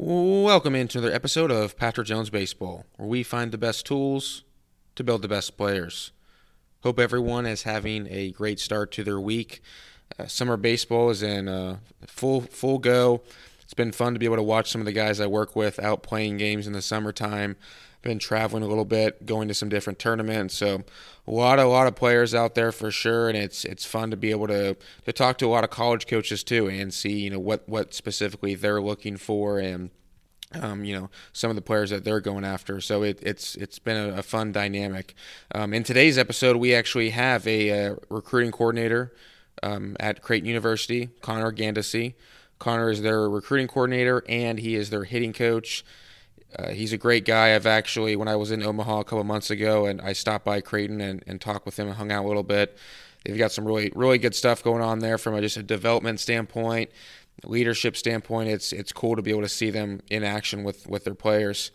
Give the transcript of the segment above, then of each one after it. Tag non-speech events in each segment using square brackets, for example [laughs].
Welcome into another episode of Patrick Jones Baseball, where we find the best tools to build the best players. Hope everyone is having a great start to their week. Uh, summer baseball is in uh, full full go. It's been fun to be able to watch some of the guys I work with out playing games in the summertime. Been traveling a little bit, going to some different tournaments. So a lot, a lot of players out there for sure, and it's it's fun to be able to to talk to a lot of college coaches too, and see you know what what specifically they're looking for and um, you know some of the players that they're going after. So it, it's it's been a, a fun dynamic. Um, in today's episode, we actually have a, a recruiting coordinator um, at Creighton University, Connor Gandossy. Connor is their recruiting coordinator and he is their hitting coach. Uh, he's a great guy. I've actually, when I was in Omaha a couple months ago, and I stopped by Creighton and, and talked with him and hung out a little bit. They've got some really, really good stuff going on there from a, just a development standpoint, leadership standpoint. It's it's cool to be able to see them in action with with their players.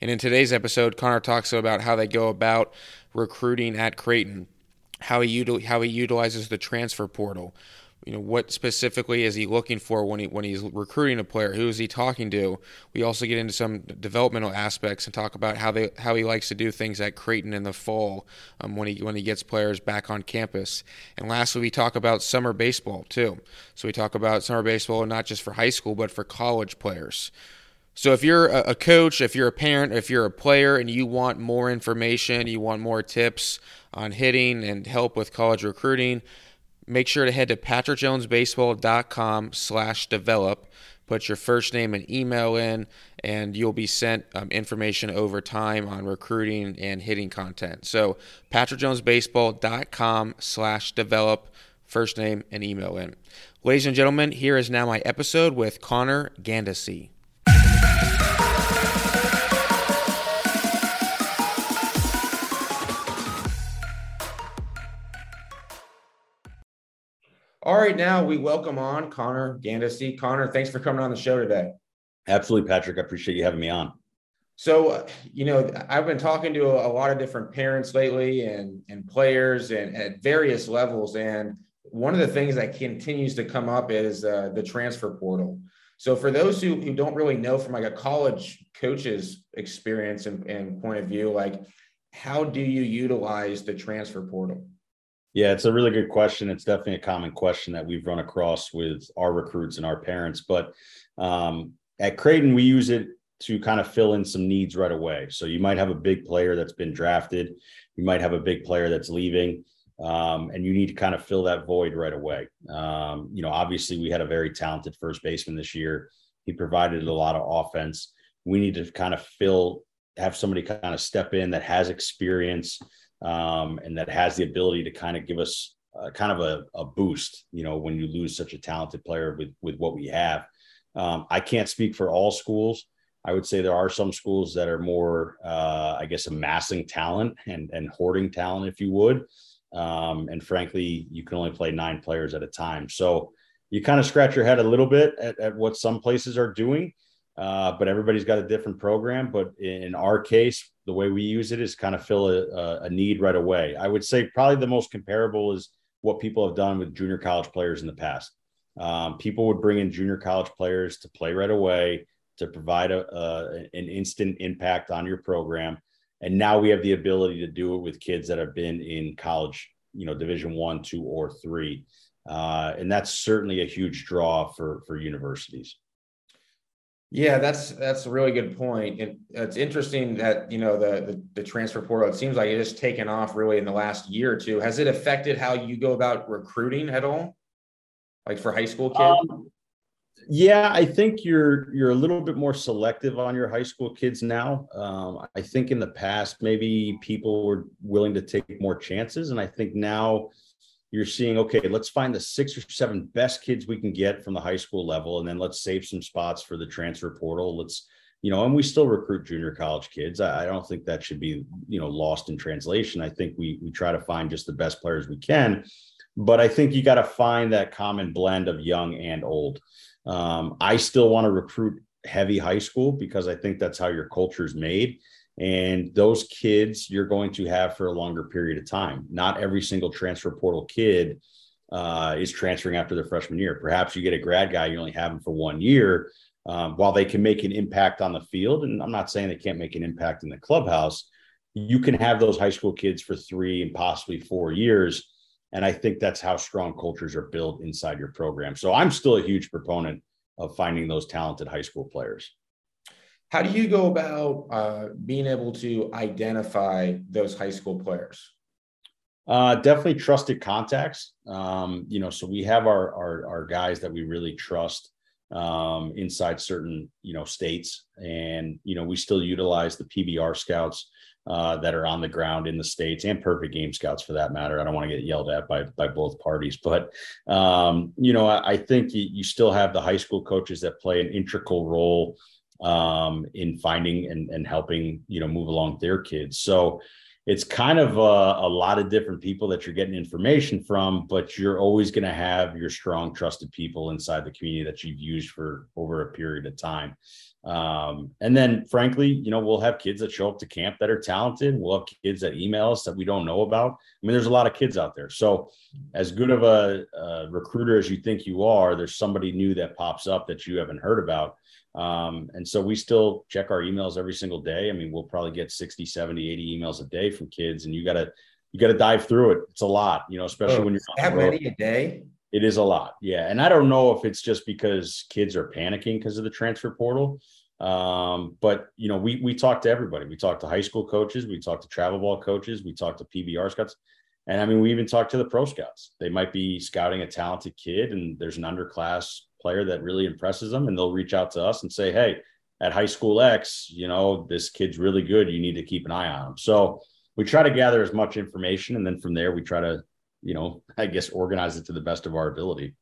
And in today's episode, Connor talks about how they go about recruiting at Creighton, how he util- how he utilizes the transfer portal, you know what specifically is he looking for when he when he's recruiting a player? Who is he talking to? We also get into some developmental aspects and talk about how they how he likes to do things at Creighton in the fall um, when he when he gets players back on campus. And lastly we talk about summer baseball too. So we talk about summer baseball not just for high school but for college players. So if you're a coach, if you're a parent, if you're a player and you want more information, you want more tips on hitting and help with college recruiting, make sure to head to patrickjonesbaseball.com slash develop put your first name and email in and you'll be sent um, information over time on recruiting and hitting content. So patrickjonesbaseball.com slash develop first name and email in. Ladies and gentlemen here is now my episode with connor gandossy All right, now we welcome on Connor Gandossy. Connor, thanks for coming on the show today. Absolutely, Patrick. I appreciate you having me on. So, uh, you know, I've been talking to a, a, lot of different parents lately and, and players and at various levels. And one of the things that continues to come up is uh, the transfer portal. So for those who, who don't really know from like a college coach's experience and, and point of view, like how do you utilize the transfer portal? Yeah, it's a really good question. It's definitely a common question that we've run across with our recruits and our parents. But um, at Creighton, we use it to kind of fill in some needs right away. So you might have a big player that's been drafted, you might have a big player that's leaving, um, and you need to kind of fill that void right away. Um, you know, obviously, we had a very talented first baseman this year. He provided a lot of offense. We need to kind of fill, have somebody kind of step in that has experience um, and that has the ability to kind of give us uh, kind of a, a, boost, you know, when you lose such a talented player with with what we have. Um, I can't speak for all schools. I would say there are some schools that are more, uh, I guess, amassing talent and and hoarding talent, if you would. Um, and frankly, you can only play nine players at a time. So you kind of scratch your head a little bit at, at what some places are doing. Uh, but everybody's got a different program. But in our case, the way we use it is kind of fill a, a need right away. I would say probably the most comparable is what people have done with junior college players in the past. Um, people would bring in junior college players to play right away to provide a, an instant impact on your program. And now we have the ability to do it with kids that have been in college, you know, Division one, two, or three, uh, and that's certainly a huge draw for for universities. Yeah, that's that's a really good point. And it's interesting that you know the, the, the transfer portal. It seems like it has taken off really in the last year or two. Has it affected how you go about recruiting at all, like for high school kids? Um, yeah, I think you're you're a little bit more selective on your high school kids now. Um, I think in the past maybe people were willing to take more chances, and I think now you're seeing okay let's find the six or seven best kids we can get from the high school level and then let's save some spots for the transfer portal. Let's you know and we still recruit junior college kids. I, I don't think that should be you know lost in translation. I think we we try to find just the best players we can but i think you got to find that common blend of young and old. Um, i still want to recruit heavy high school because i think that's how your culture is made and those kids you're going to have for a longer period of time. Not every single transfer portal kid uh, is transferring after their freshman year. Perhaps you get a grad guy, you only have him for one year, um, while they can make an impact on the field, and I'm not saying they can't make an impact in the clubhouse, you can have those high school kids for three and possibly four years. And I think that's how strong cultures are built inside your program. So I'm still a huge proponent of finding those talented high school players. How do you go about uh, being able to identify those high school players? Uh, definitely trusted contacts. Um, you know, so we have our, our, our guys that we really trust um, inside certain you know states, and you know we still utilize the PBR scouts uh, that are on the ground in the states and perfect game scouts for that matter. I don't want to get yelled at by by both parties, but um, you know I, I think you, you, still have the high school coaches that play an integral role um, in finding and, and helping you know move along their kids. So it's kind of a, a, lot of different people that you're getting information from, but you're always going to have your strong, trusted people inside the community that you've used for over a period of time. Um, and then, frankly, you know, we'll have kids that show up to camp that are talented. We'll have kids that email us that we don't know about. I mean, there's a lot of kids out there. So, as good of a, a recruiter as you think you are, there's somebody new that pops up that you haven't heard about. Um, and so we still check our emails every single day. I mean, we'll probably get 60, 70, 80 emails a day from kids, and you got to you got to dive through it. It's a lot, you know, especially oh, when you're that many a day. It is a lot, yeah. And I don't know if it's just because kids are panicking because of the transfer portal. Um, but you know, we we talk to everybody. We talk to high school coaches, we talk to travel ball coaches, we talk to PBR scouts. And I mean, we even talk to the pro scouts. They might be scouting a talented kid, and there's an underclass player that really impresses them and they'll reach out to us and say, Hey, at high school X, you know, this kid's really good. You need to keep an eye on him. So we try to gather as much information. And then from there, we try to, you know, [laughs] I guess organize it to the best of our ability.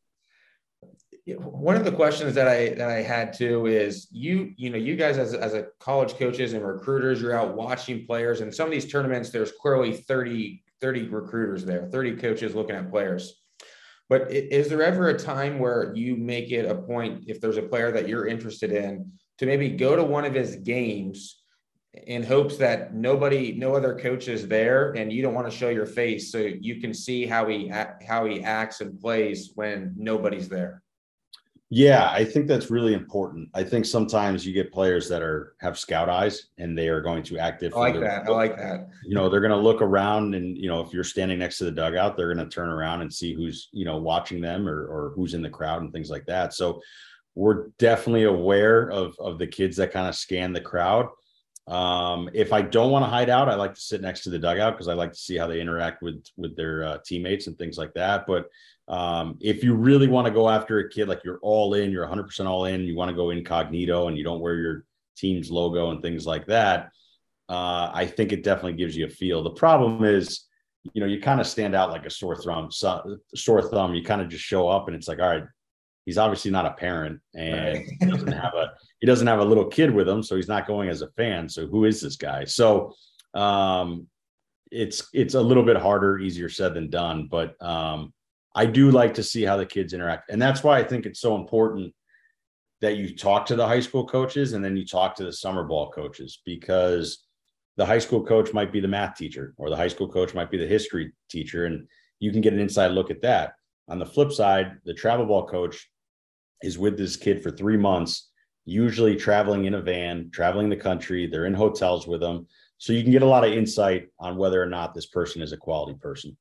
One of the questions that I that I had too is you you know you guys as as a college coaches and recruiters you're out watching players and some of these tournaments there's clearly 30 30 recruiters there 30 coaches looking at players but is there ever a time where you make it a point, if there's a player that you're interested in, to maybe go to one of his games in hopes that nobody, no other coach is there, and you don't want to show your face, so you can see how he how he acts and plays when nobody's there? Yeah, I think that's really important. I think sometimes you get players that are have scout eyes and they are going to act I like that. I like that. You know, they're going to look around and you know, if you're standing next to the dugout, they're going to turn around and see who's, you know, watching them or or who's in the crowd and things like that. So we're definitely aware of of the kids that kind of scan the crowd. Um, if I don't want to hide out, I like to sit next to the dugout because I like to see how they interact with with their uh, teammates and things like that. But um, if you really want to go after a kid, like you're all in, you're 100% all in, you want to go incognito and you don't wear your team's logo and things like that, uh, I think it definitely gives you a feel. The problem is, you know, you kind of stand out like a sore thumb, sore thumb. You kind of just show up and it's like, all right, he's obviously not a parent and right. he doesn't have a [laughs] he doesn't have a little kid with him, so he's not going as a fan. So who is this guy? So um, it's it's a little bit harder, easier said than done, but um, I do like to see how the kids interact. And that's why I think it's so important that you talk to the high school coaches and then you talk to the summer ball coaches because the high school coach might be the math teacher or the high school coach might be the history teacher and you can get an inside look at that. On the flip side, the travel ball coach is with this kid for 3 months, usually traveling in a van, traveling the country, they're in hotels with them. So you can get a lot of insight on whether or not this person is a quality person.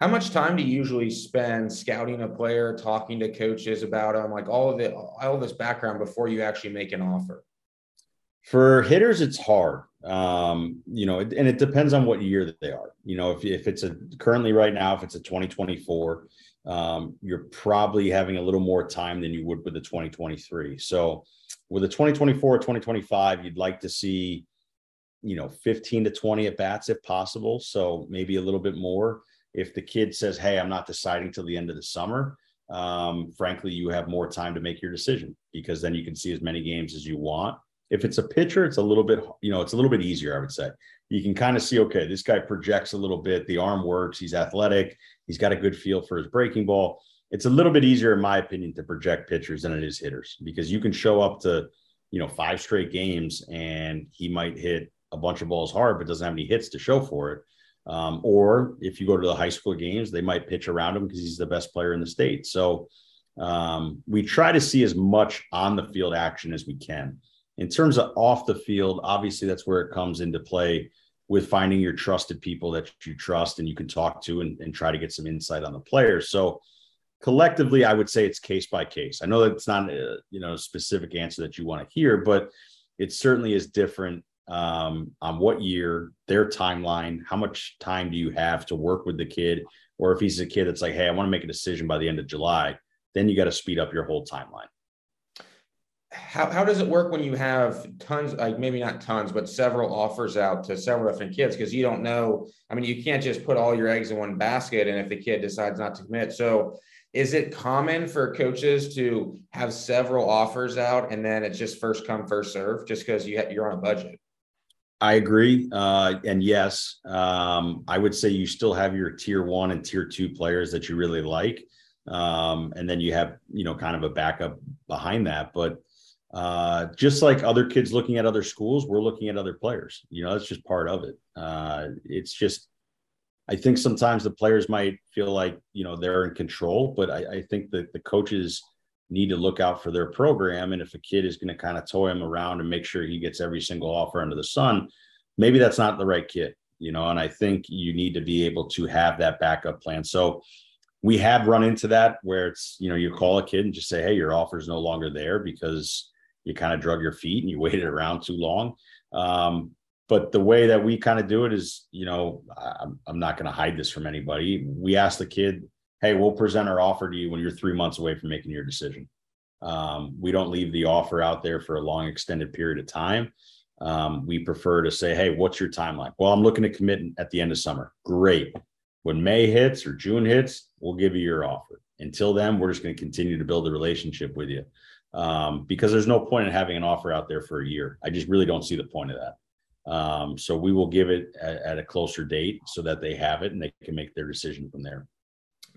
How much time do you usually spend scouting a player, talking to coaches about them, like all of it, all of this background before you actually make an offer? For hitters, it's hard. Um, you know, and it depends on what year that they are. You know, if, if it's a currently right now, if it's a 2024, um, you're probably having a little more time than you would with the 2023. So with a 2024, or 2025, you'd like to see, you know, 15 to 20 at bats if possible. So maybe a little bit more if the kid says, Hey, I'm not deciding till the end of the summer, um, frankly, you have more time to make your decision because then you can see as many games as you want. If it's a pitcher, it's a little bit, you know, it's a little bit easier, I would say. You can kind of see, okay, this guy projects a little bit, the arm works, he's athletic, he's got a good feel for his breaking ball. It's a little bit easier, in my opinion, to project pitchers than it is hitters because you can show up to, you know, five straight games and he might hit a bunch of balls hard, but doesn't have any hits to show for it. Um, or if you go to the high school games, they might pitch around him because he's the best player in the state. So Um, we try to see as much on the field action as we can. In terms of off the field, obviously that's where it comes into play with finding your trusted people that you trust and you can talk to and, and try to get some insight on the players. So collectively, I would say it's case by case. I know that it's not a you know specific answer that you want to hear, but it certainly is different um, on what year, their timeline, how much time do you have to work with the kid, or if he's a kid that's like, hey, I want to make a decision by the end of July, then you got to speed up your whole timeline. How, how does it work when you have tons, like maybe not tons, but several offers out to several different kids? Because you don't know. I mean, you can't just put all your eggs in one basket. And if the kid decides not to commit, so is it common for coaches to have several offers out and then it's just first come first serve just because you you're on a budget? I agree, uh, and yes, um, I would say you still have your tier one and tier two players that you really like, um, and then you have you know kind of a backup behind that. But uh, just like other kids looking at other schools, we're looking at other players. You know, that's just part of it. Uh, it's just I think sometimes the players might feel like you know they're in control, but I, I think that the coaches need to look out for their program. And if a kid is going to kind of toy him around and make sure he gets every single offer under the sun, maybe that's not the right kid, you know. And I think you need to be able to have that backup plan. So we have run into that where it's you know you call a kid and just say, hey, your offer is no longer there because you kind of drug your feet and you [laughs] waited around too long. Um, but the way that we kind of do it is, you know, I'm, I'm not going to hide this from anybody. We ask the kid, hey, we'll present our offer to you when you're three months away from making your decision. Um, we don't leave the offer out there for a long extended period of time. Um, we prefer to say, hey, what's your timeline? Well, I'm looking to commit at the end of summer. Great. When May hits or June hits, we'll give you your offer. Until then, we're just going to continue to build a relationship with you um, because there's no point in having an offer out there for a year. I just really don't see the point of that. Um, so we will give it at, at, a closer date so that they have it and they can make their decision from there.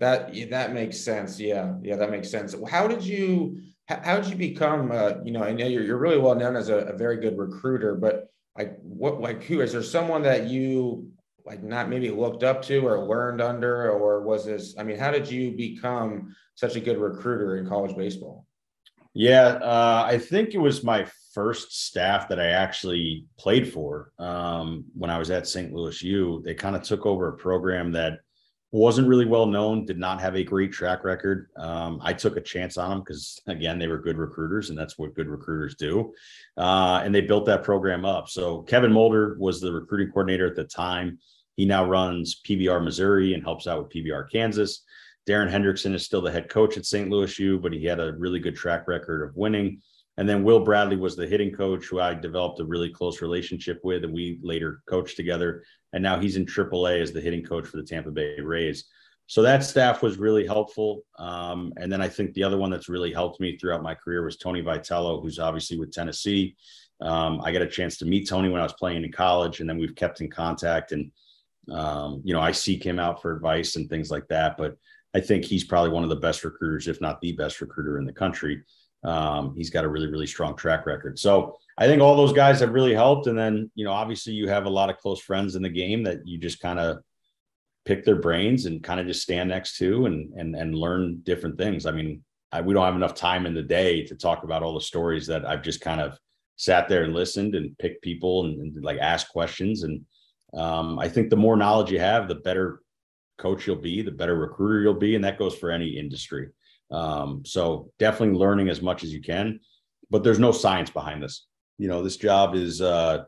That that makes sense. Yeah, yeah, that makes sense. How did you how did you become? Uh, you know, I know you're, you're really well known as a, a very good recruiter, but like what like who is there someone that you like not maybe looked up to or learned under or was this i mean how did you become such a good recruiter in college baseball yeah uh, i think it was my first staff that I actually played for um, when I was at St. Louis U. They kind of took over a program that wasn't really well known, did not have a great track record. Um, I took a chance on them because, again, they were good recruiters, and that's what good recruiters do. Uh, and they built that program up. So Kevin Mulder was the recruiting coordinator at the time. He now runs PBR Missouri and helps out with PBR Kansas. Darin Hendrickson is still the head coach at St. Louis U, but he had a really good track record of winning. And then Will Bradley was the hitting coach who I developed a really close relationship with, and we later coached together. And now he's in AAA as the hitting coach for the Tampa Bay Rays. So that staff was really helpful. Um, and then I think the other one that's really helped me throughout my career was Tony Vitello, who's obviously with Tennessee. Um, I got a chance to meet Tony when I was playing in college, and then we've kept in contact. And um, you know, I seek him out for advice and things like that. But I think he's probably one of the best recruiters, if not the best recruiter in the country. Um, he's got a really, really strong track record. So I think all those guys have really helped. And then, you know, obviously you have a lot of close friends in the game that you just kind of pick their brains and kind of just stand next to and and and learn different things. I mean, I, we don't have enough time in the day to talk about all the stories that I've just kind of sat there and listened and picked people and, and like asked questions. And um, I think the more knowledge you have, the better coach you'll be, the better recruiter you'll be, and that goes for any industry. Um, so definitely learning as much as you can, but there's no science behind this. You know, this job is uh,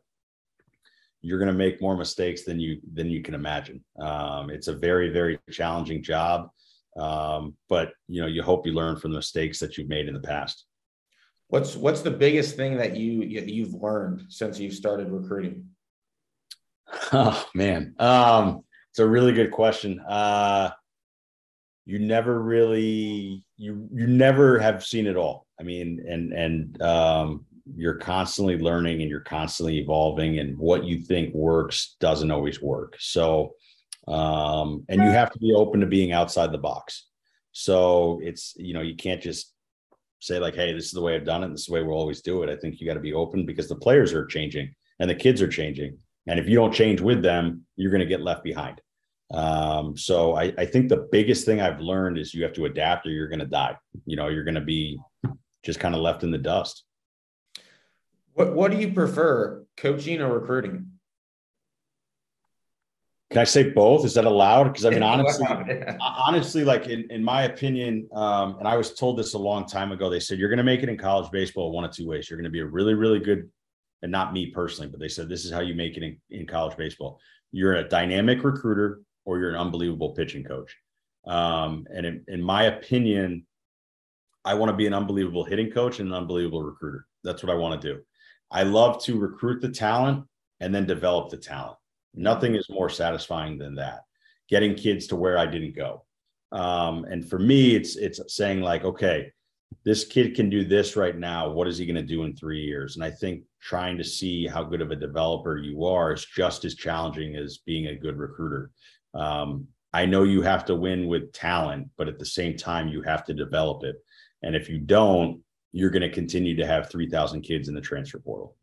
you're going to make more mistakes than you than you can imagine. Um, it's a very very challenging job, um, but you know you hope you learn from the mistakes that you've made in the past. What's what's the biggest thing that you you've learned since you've started recruiting? Oh man, um, it's a really good question. Uh, you never really you you never have seen it all. I mean and and um, you're constantly learning and you're constantly evolving and what you think works doesn't always work. So um, and you have to be open to being outside the box. So it's you know you can't just say like hey this is the way i've done it. This is the way we'll always do it. I think you got to be open because the players are changing and the kids are changing. And if you don't change with them you're going to get left behind Um, so I, I think the biggest thing I've learned is you have to adapt or you're going to die. You know, you're going to be just kind of left in the dust. What What do you prefer, coaching or recruiting? Can I say both? Is that allowed? Because I mean, [laughs] honestly, honestly, like in, in my opinion, um, and I was told this a long time ago. They said you're going to make it in college baseball one of two ways. You're going to be a really, really good, and not me personally, but they said this is how you make it in, in college baseball. You're a dynamic recruiter or you're an unbelievable pitching coach. Um, and in, in my opinion, I want to be an unbelievable hitting coach and an unbelievable recruiter. That's what I want to do. I love to recruit the talent and then develop the talent. Nothing is more satisfying than that. Getting kids to where I didn't go. Um, and for me, it's it's saying like, okay, this kid can do this right now. What is he going to do in three years? And I think trying to see how good of a developer you are is just as challenging as being a good recruiter. Um, I know you have to win with talent, but at the same time, you have to develop it. And if you don't, you're going to continue to have 3,000 kids in the transfer portal.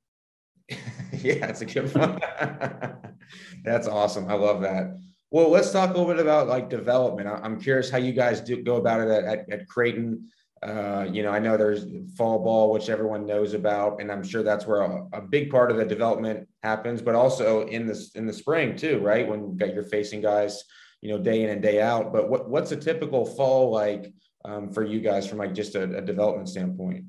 [laughs] yeah, that's a good one. [laughs] that's awesome. I love that. Well, let's talk a little bit about like development. I'm curious how you guys do go about it at, at, at Creighton. Uh, you know, I know there's fall ball, which everyone knows about, and I'm sure that's where a, a, big part of the development happens. But also in this in the spring too, right? When you you're facing guys, you know, day in and day out. But what what's a typical fall like um, for you guys from like just a, a development standpoint?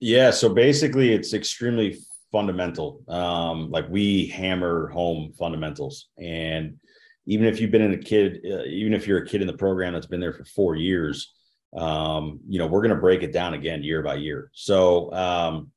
Yeah, so basically, it's extremely fundamental. Um, like we hammer home fundamentals, and even if you've been in a kid, uh, even if you're a kid in the program that's been there for four years, um, you know we're going to break it down again year by year. So um,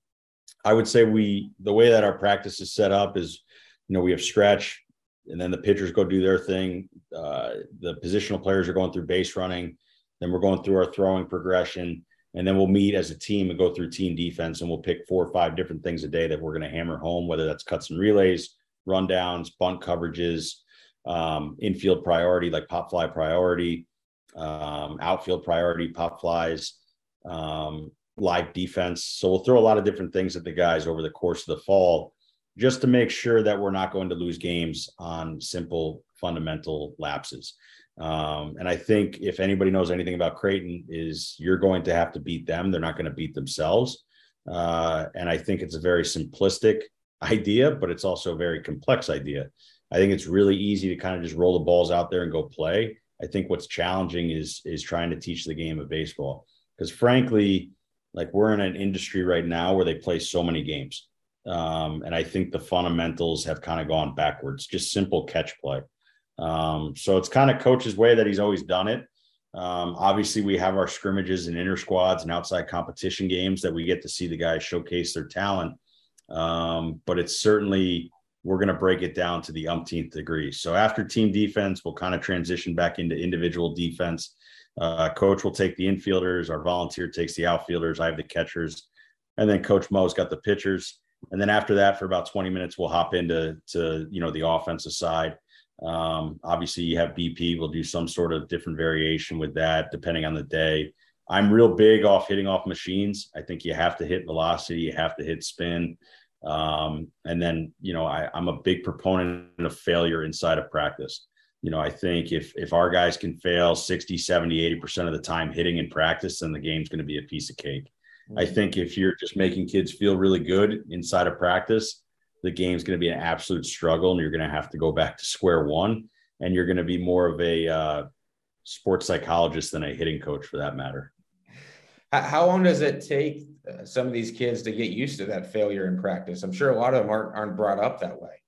I would say we the way that our practice is set up is, you know, we have stretch, and then the pitchers go do their thing. Uh, the positional players are going through base running. Then we're going through our throwing progression and then we'll meet as a team and go through team defense and we'll pick four or five different things a day that we're going to hammer home whether that's cuts and relays rundowns bunt coverages um, infield priority like pop fly priority um, outfield priority pop flies um, live defense so we'll throw a lot of different things at the guys over the course of the fall just to make sure that we're not going to lose games on simple fundamental lapses um, and I think if anybody knows anything about Creighton, is you're going to have to beat them. They're not going to beat themselves. Uh, and I think it's a very simplistic idea, but it's also a very complex idea. I think it's really easy to kind of just roll the balls out there and go play. I think what's challenging is is trying to teach the game of baseball because frankly, like we're in an industry right now where they play so many games, um, and I think the fundamentals have kind of gone backwards. Just simple catch play. Um, so it's kind of coach's way that he's always done it. Um, obviously, we have our scrimmages and inner squads and outside competition games that we get to see the guys showcase their talent. Um, but it's certainly we're going to break it down to the umpteenth degree. So after team defense, we'll kind of transition back into individual defense. Uh, coach will take the infielders, our volunteer takes the outfielders, I have the catchers, and then Coach Mo's got the pitchers. And then after that, for about 20 minutes, we'll hop into to you know the offensive side. Um, obviously, you have BP. We'll do some sort of different variation with that depending on the day. I'm real big off hitting off machines. I think you have to hit velocity, you have to hit spin. Um, and then, you know, I, I'm a big proponent of failure inside of practice. You know, I think if if our guys can fail 60, 70, 80% of the time hitting in practice, then the game's going to be a piece of cake. Mm-hmm. I think if you're just making kids feel really good inside of practice, the game's going to be an absolute struggle and you're going to have to go back to square one and you're going to be more of a uh, sports psychologist than a hitting coach for that matter how long does it take uh, some of these kids to get used to that failure in practice i'm sure a lot of them aren't, aren't brought up that way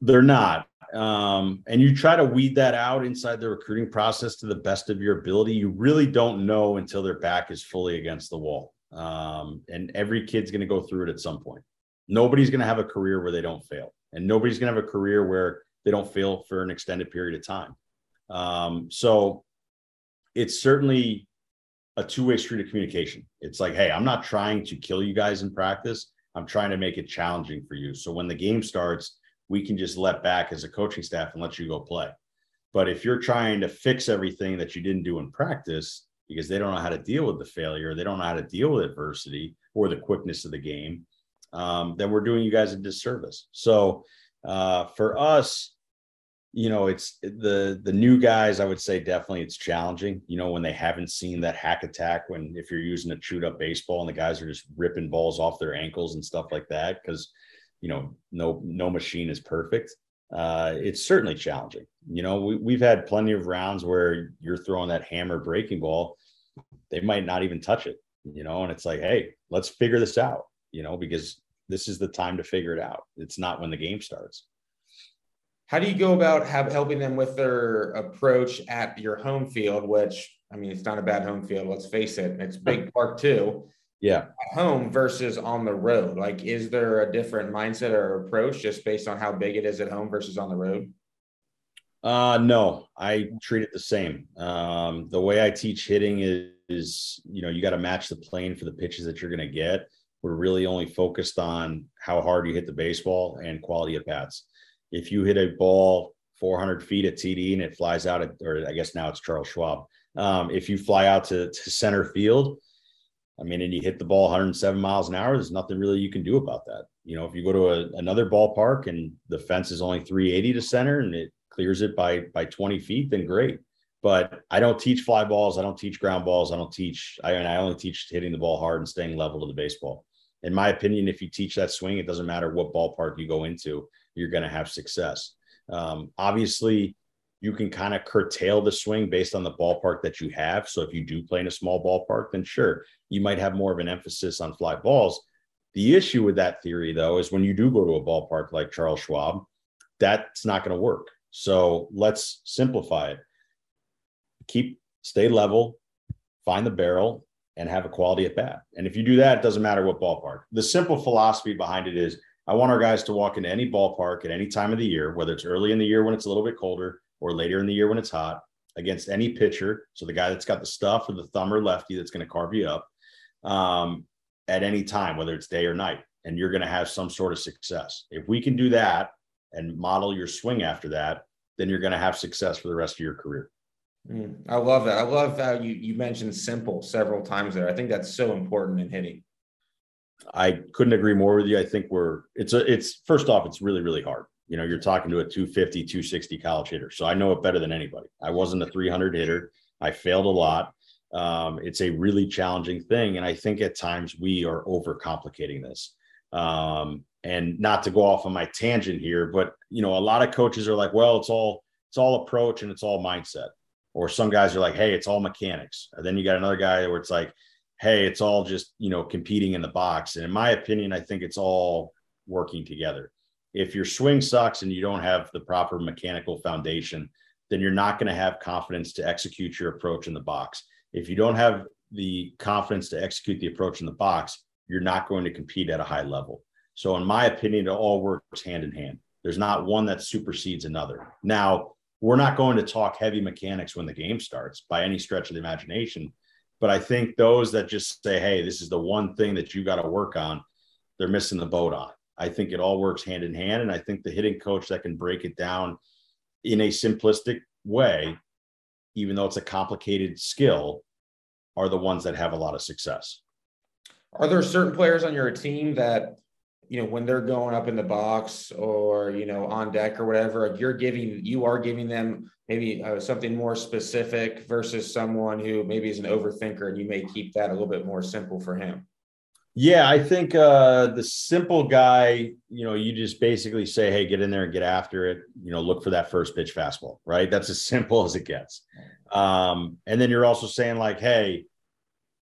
they're not um, and you try to weed that out inside the recruiting process to the best of your ability you really don't know until their back is fully against the wall um, and every kid's going to go through it at some point nobody's going to have a career where they don't fail, and nobody's going to have a career where they don't fail for an extended period of time. Um, so it's certainly a two-way street of communication. It's like, hey, I'm not trying to kill you guys in practice. I'm trying to make it challenging for you. So when the game starts, we can just let back as a coaching staff and let you go play. But if you're trying to fix everything that you didn't do in practice because they don't know how to deal with the failure, they don't know how to deal with adversity or the quickness of the game, um, then we're doing you guys a disservice. So uh, for us, you know, it's the the new guys. I would say definitely it's challenging. You know, when they haven't seen that hack attack, when if you're using a chewed up baseball and the guys are just ripping balls off their ankles and stuff like that, because you know, no no machine is perfect. Uh, it's certainly challenging. You know, we, we've had plenty of rounds where you're throwing that hammer breaking ball, they might not even touch it. You know, and it's like, hey, let's figure this out. You know, because this is the time to figure it out. It's not when the game starts. How do you go about have, helping them with their approach at your home field? Which I mean, it's not a bad home field. Let's face it, it's big [laughs] park too. Yeah, at home versus on the road. Like, is there a different mindset or approach just based on how big it is at home versus on the road? Uh, no, I treat it the same. Um, the way I teach hitting is, is you know, you got to match the plane for the pitches that you're going to get. We're really only focused on how hard you hit the baseball and quality of bats if you hit a ball 400 feet at TD and it flies out at, or I guess now it's Charles Schwab. Um, if you fly out to, to center field, I mean, and you hit the ball 107 miles an hour, there's nothing really you can do about that. You know, if you go to a, another ballpark and the fence is only 380 to center and it clears it by by 20 feet, then great. But I don't teach fly balls. I don't teach ground balls. I don't teach. I I only teach hitting the ball hard and staying level to the baseball. In my opinion, if you teach that swing, it doesn't matter what ballpark you go into you're going to have success. Um, obviously, you can kind of curtail the swing based on the ballpark that you have. So if you do play in a small ballpark, then sure, you might have more of an emphasis on fly balls. The issue with that theory, though, is when you do go to a ballpark like Charles Schwab, that's not going to work. So let's simplify it. Keep stay level, find the barrel, and have a quality at bat. And if you do that, it doesn't matter what ballpark. The simple philosophy behind it is I want our guys to walk into any ballpark at any time of the year, whether it's early in the year when it's a little bit colder or later in the year when it's hot, against any pitcher. So the guy that's got the stuff or the thumb or lefty that's going to carve you up um, at any time, whether it's day or night, and you're going to have some sort of success. If we can do that and model your swing after that, then you're going to have success for the rest of your career. Mm, I love that. I love how you you mentioned simple several times there. I think that's so important in hitting. I couldn't agree more with you. I think we're it's a it's first off, it's really, really hard. You know, you're talking to a 250, 260 college hitter. So I know it better than anybody. I wasn't a 300 hitter. I failed a lot. Um, it's a really challenging thing. And I think at times we are overcomplicating this. Um, and not to go off on my tangent here, but you know, a lot of coaches are like, well, it's all it's all approach and it's all mindset. Or some guys are like, hey, it's all mechanics. And then you got another guy where it's like, hey, it's all just, you know, competing in the box. And in my opinion, I think it's all working together. If your swing sucks and you don't have the proper mechanical foundation, then you're not going to have confidence to execute your approach in the box. If you don't have the confidence to execute the approach in the box, you're not going to compete at a high level. So, in my opinion, it all works hand in hand. There's not one that supersedes another. Now, we're not going to talk heavy mechanics when the game starts by any stretch of the imagination but I think those that just say, hey, this is the one thing that you got to work on, they're missing the boat on. I think it all works hand in hand. And I think the hitting coach that can break it down in a simplistic way, even though it's a complicated skill, are the ones that have a lot of success. Are there certain players on your team that you know when they're going up in the box or you know on deck or whatever you're giving you are giving them maybe uh, something more specific versus someone who maybe is an overthinker and you may keep that a little bit more simple for him yeah i think uh the simple guy you know you just basically say hey get in there and get after it you know look for that first pitch fastball right that's as [laughs] simple as it gets um and then you're also saying like hey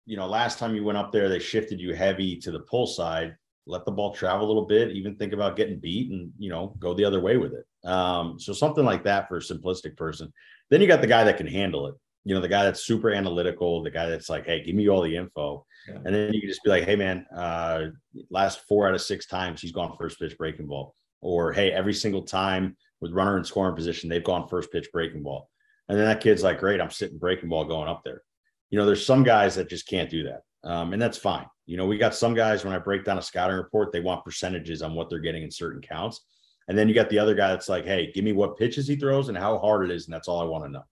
you know last time you went up there they shifted you heavy to the pull side let the ball travel a little bit, even think about getting beat and, you know, go the other way with it. Um, so something like that for a simplistic person. Then you got the guy that can handle it. You know, the guy that's super analytical, the guy that's like, hey, give me all the info. Yeah. And then you can just be like, hey, man, uh, last four out of six times he's gone first pitch breaking ball. Or, hey, every single time with runner in scoring position, they've gone first pitch breaking ball. And then that kid's like, great, I'm sitting breaking ball going up there. You know, there's some guys that just can't do that. Um, and that's fine. You know, we got some guys when I break down a scouting report, they want percentages on what they're getting in certain counts. And then you got the other guy that's like, hey, give me what pitches he throws and how hard it is. And that's all I want to know.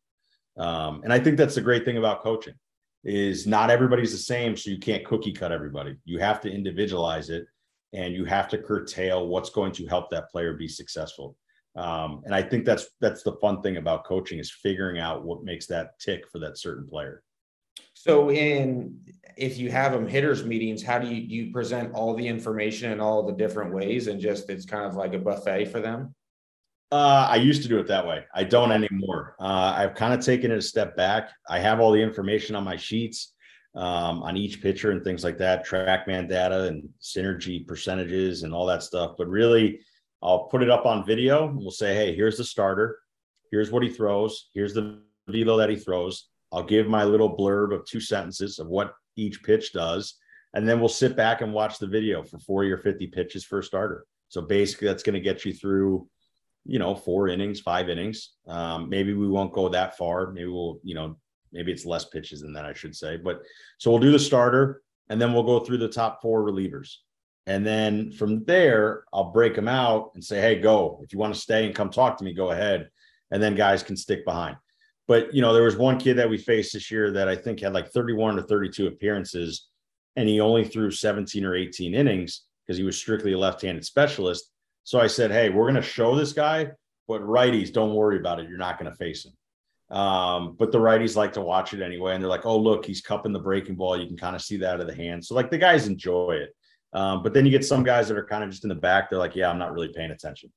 Um, and I think that's the great thing about coaching is not everybody's the same. So you can't cookie cut everybody. You have to individualize it and you have to curtail what's going to help that player be successful. Um, and I think that's that's the fun thing about coaching is figuring out what makes that tick for that certain player. So in if you have them hitters meetings, how do you you present all the information in all the different ways and just it's kind of like a buffet for them? Uh, I used to do it that way. I don't anymore. Uh, I've kind of taken it a step back. I have all the information on my sheets um, on each pitcher and things like that, TrackMan data and synergy percentages and all that stuff. But really, I'll put it up on video. And we'll say, hey, here's the starter. Here's what he throws. Here's the velo that he throws. I'll give my little blurb of two sentences of what each pitch does. And then we'll sit back and watch the video for 40 or 50 pitches for a starter. So basically, that's going to get you through you know, four innings, five innings. Um, maybe we won't go that far. Maybe we'll, you know, maybe it's less pitches than that, I should say. But so we'll do the starter and then we'll go through the top four relievers. And then from there, I'll break them out and say, hey, go. If you want to stay and come talk to me, go ahead. And then guys can stick behind. But, you know, there was one kid that we faced this year that I think had like 31 or 32 appearances, and he only threw 17 or 18 innings because he was strictly a left handed specialist. So I said, hey, we're going to show this guy, but righties, don't worry about it. You're not going to face him. Um, but the righties like to watch it anyway. And they're like, oh, look, he's cupping the breaking ball. You can kind of see that out of the hand. So like the guys enjoy it. Um, but then you get some guys that are kind of just in the back. They're like, yeah, I'm not really paying attention.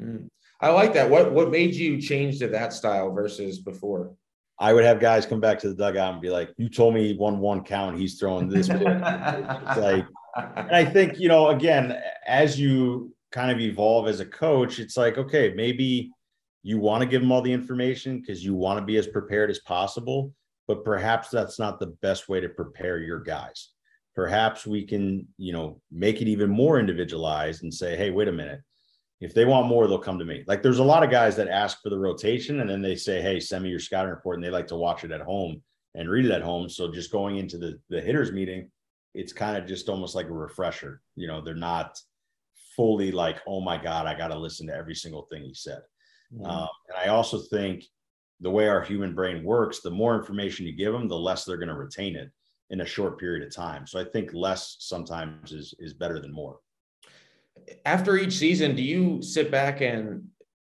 Mm. I like that. What what made you change to that style versus before? I would have guys come back to the dugout and be like, "You told me one one count. He's throwing this." [laughs] like, and I think you know, again, as you kind of evolve as a coach, it's like, okay, maybe you want to give them all the information because you want to be as prepared as possible, but perhaps that's not the best way to prepare your guys. Perhaps we can, you know, make it even more individualized and say, hey, wait a minute. If they want more, they'll come to me. Like there's a lot of guys that ask for the rotation and then they say, hey, send me your scouting report and they like to watch it at home and read it at home. So just going into the the hitters meeting, it's kind of just almost like a refresher. You know, they're not fully like, oh my God, I got to listen to every single thing he said. Mm-hmm. Um, and I also think the way our human brain works, the more information you give them, the less they're going to retain it in a short period of time. So I think less sometimes is is better than more. After each season, do you sit back and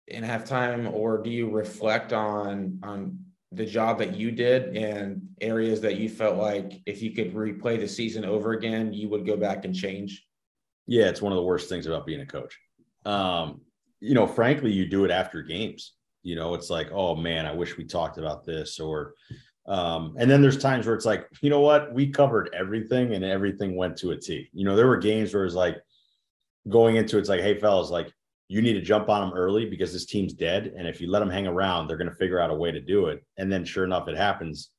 and have time, or do you reflect on on the job that you did and areas that you felt like if you could replay the season over again, you would go back and change? Yeah, it's one of the worst things about being a coach. Um, you know, frankly, you do it after games. You know, it's like, oh man, I wish we talked about this. Or, um, and then there's times where it's like, you know what, we covered everything and everything went to a T. You know, there were games where it's like going into it's like, hey, fellas, like you need to jump on them early because this team's dead. And if you let them hang around, they're going to figure out a way to do it. And then sure enough, it happens.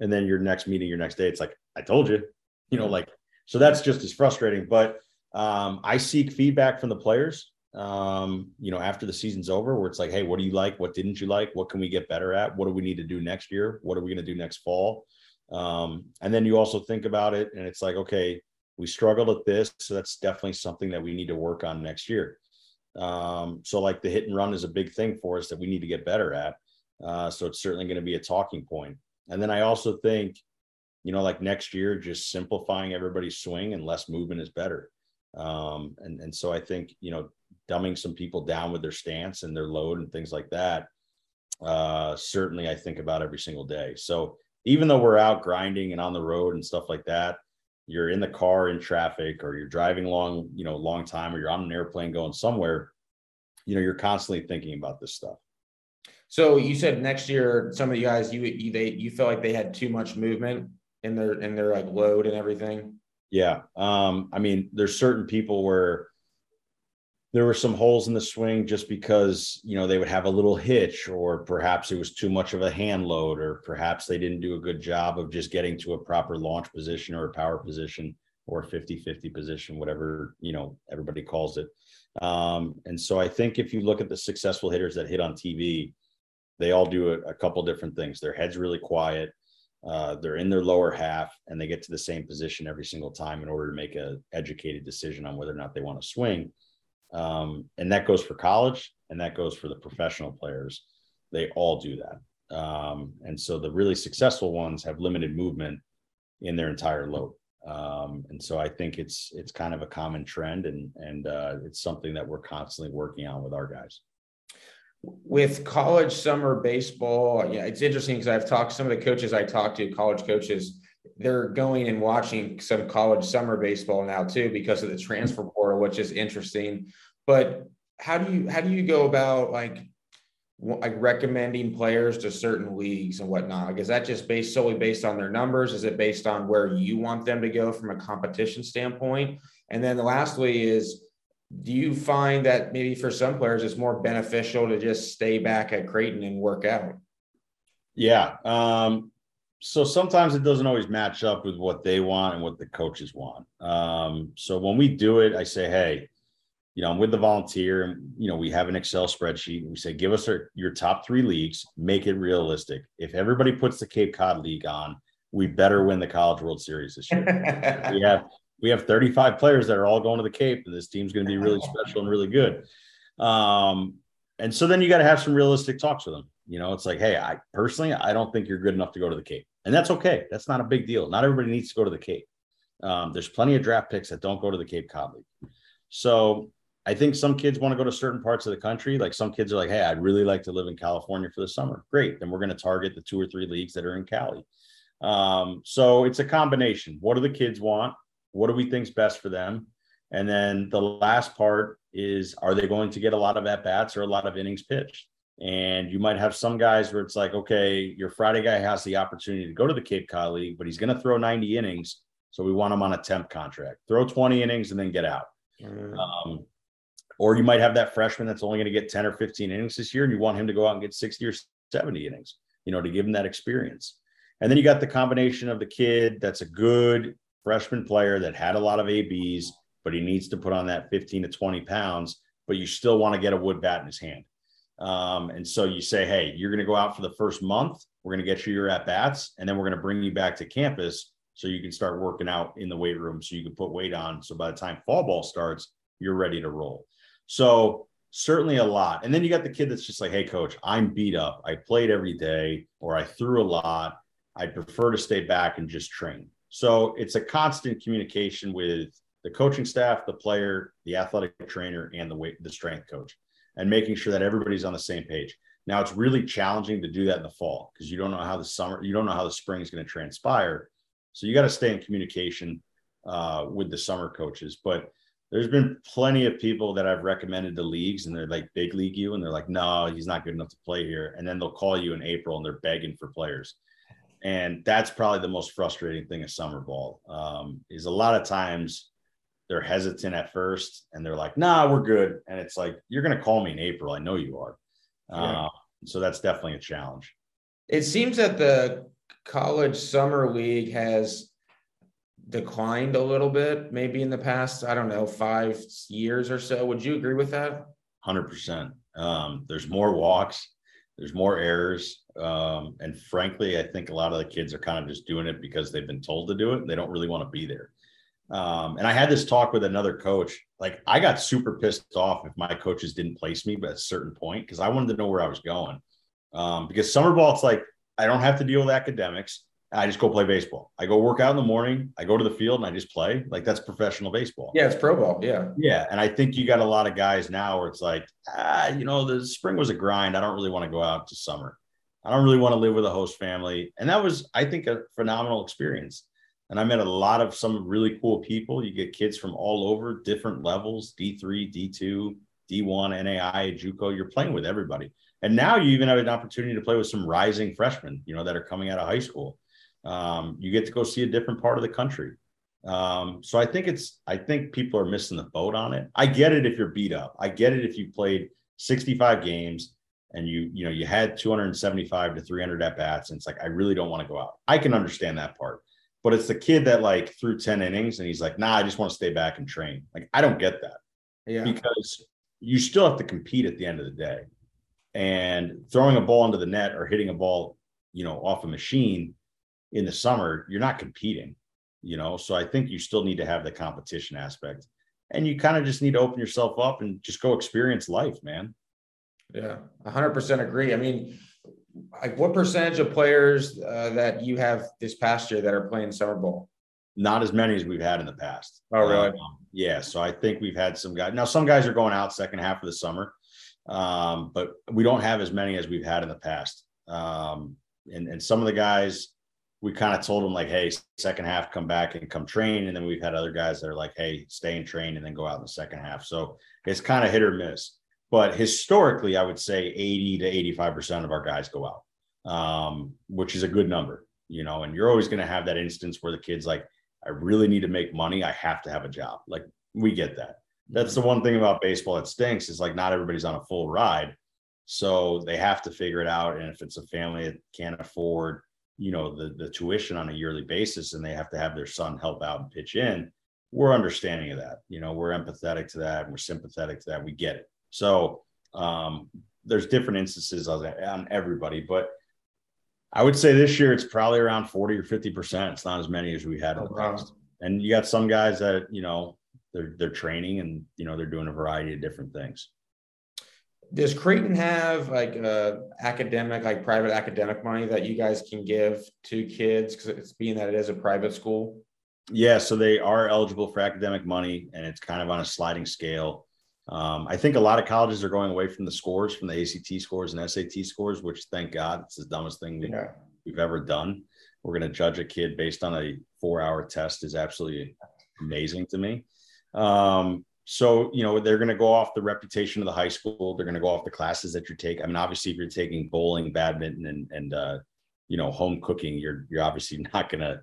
And then your next meeting, your next day, it's like, I told you, you know, like, so that's just as frustrating. But um, I seek feedback from the players. Um, you know, after the season's over, where it's like, hey, what do you like? What didn't you like? What can we get better at? What do we need to do next year? What are we going to do next fall? Um, and then you also think about it, and it's like, okay, we struggled at this, so that's definitely something that we need to work on next year. Um, so, like the hit and run is a big thing for us that we need to get better at. Uh, so it's certainly going to be a talking point. And then I also think, you know, like next year, just simplifying everybody's swing and less movement is better. Um, and, and so I think, you know, dumbing some people down with their stance and their load and things like that, uh, certainly I think about every single day. So even though we're out grinding and on the road and stuff like that, you're in the car in traffic or you're driving long, you know, long time or you're on an airplane going somewhere, you know, you're constantly thinking about this stuff. So you said next year, some of you guys you, you they you felt like they had too much movement in their in their like load and everything. Yeah. Um, I mean, there's certain people where there were some holes in the swing just because, you know, they would have a little hitch, or perhaps it was too much of a hand load, or perhaps they didn't do a good job of just getting to a proper launch position or a power position or 50 50 position, whatever, you know, everybody calls it. Um, and so I think if you look at the successful hitters that hit on TV, they all do a, a couple different things. Their head's really quiet uh, they're in their lower half and they get to the same position every single time in order to make a educated decision on whether or not they want to swing. Um, and that goes for college and that goes for the professional players. They all do that. Um, and so the really successful ones have limited movement in their entire load. Um, and so I think it's it's kind of a common trend and and uh, it's something that we're constantly working on with our guys. With college summer baseball, yeah, it's interesting because I've talked some of the coaches I talked to, college coaches, they're going and watching some college summer baseball now too because of the transfer portal, which is interesting. But how do you how do you go about like like recommending players to certain leagues and whatnot? Like, is that just based solely based on their numbers? Is it based on where you want them to go from a competition standpoint? And then the lastly is do you find that maybe for some players it's more beneficial to just stay back at Creighton and work out? Yeah. Um, so sometimes it doesn't always match up with what they want and what the coaches want. Um, so when we do it, I say, hey, you know, I'm with the volunteer and, you know, we have an Excel spreadsheet. And we say, give us our, your top three leagues, make it realistic. If everybody puts the Cape Cod League on, we better win the College World Series this year. [laughs] we have we have 35 players that are all going to the Cape, and this team's going to be really special and really good. Um, and so then you got to have some realistic talks with them. You know, it's like, hey, I personally, I don't think you're good enough to go to the Cape, and that's okay. That's not a big deal. Not everybody needs to go to the Cape. Um, there's plenty of draft picks that don't go to the Cape Cod League. So I think some kids want to go to certain parts of the country. Like some kids are like, hey, I'd really like to live in California for the summer. Great. Then we're going to target the two or three leagues that are in Cali. Um, so it's a combination. What do the kids want? What do we think's best for them? And then the last part is are they going to get a lot of at bats or a lot of innings pitched? And you might have some guys where it's like, okay, your Friday guy has the opportunity to go to the Cape Cod League, but he's going to throw 90 innings. So we want him on a temp contract. Throw 20 innings and then get out. Mm-hmm. Um, or you might have that freshman that's only going to get 10 or 15 innings this year, and you want him to go out and get 60 or 70 innings, you know, to give him that experience. And then you got the combination of the kid that's a good freshman player that had a lot of ABs, but he needs to put on that 15 to 20 pounds, but you still want to get a wood bat in his hand. Um, and so you say, hey, you're going to go out for the first month. We're going to get you your at bats, and then we're going to bring you back to campus so you can start working out in the weight room so you can put weight on. So by the time fall ball starts, you're ready to roll. So certainly a lot. And then you got the kid that's just like, hey, coach, I'm beat up. I played every day or I threw a lot. I prefer to stay back and just train. So it's a constant communication with the coaching staff, the player, the athletic trainer, and the weight, the strength coach, and making sure that everybody's on the same page. Now it's really challenging to do that in the fall because you don't know how the summer, you don't know how the spring is going to transpire. So you got to stay in communication uh, with the summer coaches. But there's been plenty of people that I've recommended to leagues, and they're like big league you, and they're like, no, he's not good enough to play here. And then they'll call you in April and they're begging for players and that's probably the most frustrating thing of summer ball. Um, is a lot of times they're hesitant at first and they're like nah we're good. And it's like you're going to call me in april. I know you are. Yeah. uh, so that's definitely a challenge. It seems that the college summer league has declined a little bit maybe in the past i don't know five years or so. Would you agree with that? 100% um, there's more walks. There's more errors. Um, and frankly, I think a lot of the kids are kind of just doing it because they've been told to do it. They don't really want to be there. Um, and I had this talk with another coach. Like I got super pissed off if my coaches didn't place me but at a certain point because I wanted to know where I was going. Um, because summer ball, it's like I don't have to deal with academics. I just go play baseball. I go work out in the morning. I go to the field and I just play. Like that's professional baseball. Yeah, it's pro ball. Yeah. Yeah. And I think you got a lot of guys now where it's like, ah, you know, the spring was a grind. I don't really want to go out to summer. I don't really want to live with a host family. And that was, I think, a phenomenal experience. And I met a lot of some really cool people. You get kids from all over different levels D3, D2, D1, NAI, Juco. You're playing with everybody. And now you even have an opportunity to play with some rising freshmen, you know, that are coming out of high school. Um, you get to go see a different part of the country. Um, so I think it's I think people are missing the boat on it. I get it if you're beat up. I get it if you played 65 games and you you know you had 275 to 300 at bats and it's like I really don't want to go out. I can understand that part. But it's the kid that like threw 10 innings and he's like, "Nah, I just want to stay back and train." Like I don't get that. Yeah. Because you still have to compete at the end of the day. And throwing a ball into the net or hitting a ball, you know, off a machine in the summer, you're not competing, you know. So I think you still need to have the competition aspect. And you kind of just need to open yourself up and just go experience life, man. Yeah, 100% agree. I mean, like what percentage of players uh, that you have this past year that are playing summer ball? Not as many as we've had in the past. Oh, really? Um, yeah. So I think we've had some guys. Now, some guys are going out second half of the summer. um, but we don't have as many as we've had in the past. Um, and, and some of the guys, we kind of told them like, hey, second half, come back and come train. And then we've had other guys that are like, hey, stay and train and then go out in the second half. So it's kind of hit or miss. But historically, I would say 80 to 85% of our guys go out, um, which is a good number, you know, and you're always going to have that instance where the kid's like, I really need to make money. I have to have a job. Like we get that. That's the one thing about baseball that stinks is like not everybody's on a full ride. So they have to figure it out. And if it's a family that can't afford, you know, the, the tuition on a yearly basis and they have to have their son help out and pitch in, we're understanding of that. You know, we're empathetic to that. and We're sympathetic to that. We get it. So um, there's different instances on, on everybody, but I would say this year it's probably around 40 or 50 percent. It's not as many as we had in the oh, past. And you got some guys that you know they're they're training and you know they're doing a variety of different things. Does Creighton have like uh, academic, like private academic money that you guys can give to kids because it's being that it is a private school? Yeah, so they are eligible for academic money, and it's kind of on a sliding scale. Um, I think a lot of colleges are going away from the scores, from the ACT scores and SAT scores, which thank God it's the dumbest thing we, yeah. we've ever done. We're going to judge a kid based on a four hour test is absolutely amazing to me. Um, so, you know, they're going to go off the reputation of the high school. They're going to go off the classes that you take. I mean, obviously, if you're taking bowling, badminton, and, and, uh, you know, home cooking, you're, you're obviously [laughs] not going to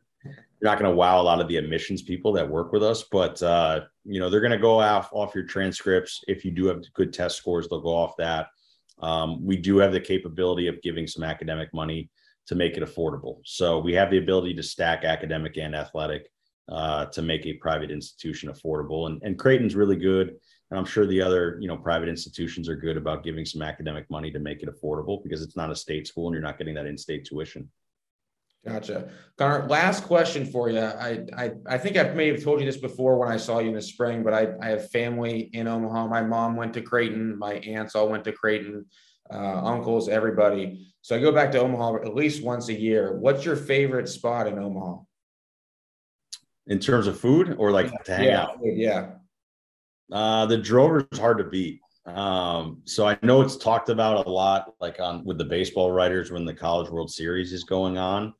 you're not going to wow a lot of the admissions people that work with us, but uh, you know they're going to go off off your transcripts. If you do have good test scores, they'll go off that. Um, we do have the capability of giving some academic money to make it affordable. So we have the ability to stack academic and athletic uh, to make a private institution affordable. And, and Creighton's really good. And I'm sure the other, you know, private institutions are good about giving some academic money to make it affordable because it's not a state school and you're not getting that in-state tuition. Gotcha. Connor, last question for you. I, I, I think I may have told you this before when I saw you in the spring, but I, I have family in Omaha. My mom went to Creighton. My aunts all went to Creighton, uh, uncles, everybody. So I go back to Omaha at least once a year. What's your favorite spot in Omaha? In terms of food or like to hang yeah, out? Yeah. Uh, the Drover is hard to beat. Um, so I know it's talked about a lot, like on with the baseball writers when the College World Series is going on.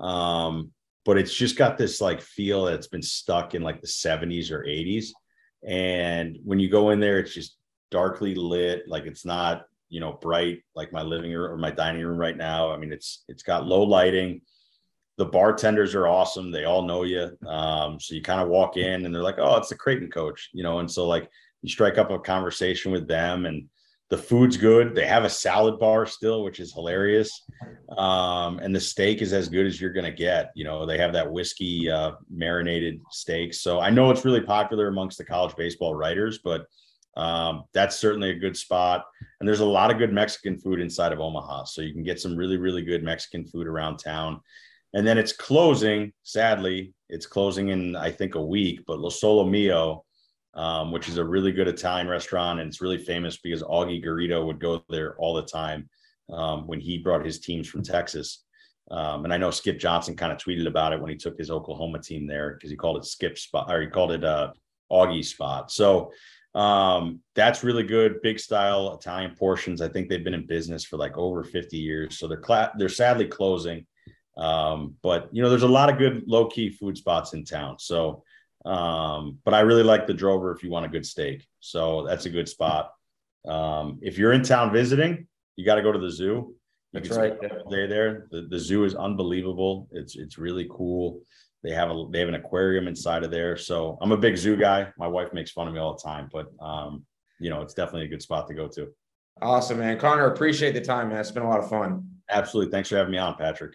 Um, but it's just got this like feel that's been stuck in like the 70s or 80s. And when you go in there, it's just darkly lit, like it's not, you know, bright like my living room or my dining room right now. I mean, it's it's got low lighting. The bartenders are awesome. They all know you. Um, so you kind of walk in and they're like, oh, it's the Creighton coach, you know, and so like you strike up a conversation with them and the food's good. They have a salad bar still, which is hilarious. Um, and the steak is as good as you're going to get. You know, they have that whiskey uh, marinated steak. So I know it's really popular amongst the college baseball writers, but um, that's certainly a good spot. And there's a lot of good Mexican food inside of Omaha. So you can get some really, really good Mexican food around town. And then it's closing, sadly, it's closing in, I think, a week, but Lo Sole Mio um, which is a really good Italian restaurant. And it's really famous because Augie Garrido would go there all the time um, when he brought his teams from Texas. Um, and I know Skip Johnson kind of tweeted about it when he took his Oklahoma team there because he called it Skip spot or he called it uh, Augie spot. So um, that's really good. Big style Italian portions. I think they've been in business for like over 50 years. So they're cla- they're sadly closing. Um, but you know, there's a lot of good low key food spots in town. So um, but I really like the Drover if you want a good steak. So that's a good spot. Um, if you're in town visiting, you got to go to the zoo. You that's right. Day there. The, the zoo is unbelievable. It's it's really cool. They have a they have an aquarium inside of there. So I'm a big zoo guy. My wife makes fun of me all the time, but um, you know, it's definitely a good spot to go to. Awesome, man. Connor, appreciate the time, man. It's been a lot of fun. Absolutely. Thanks for having me on, Patrick.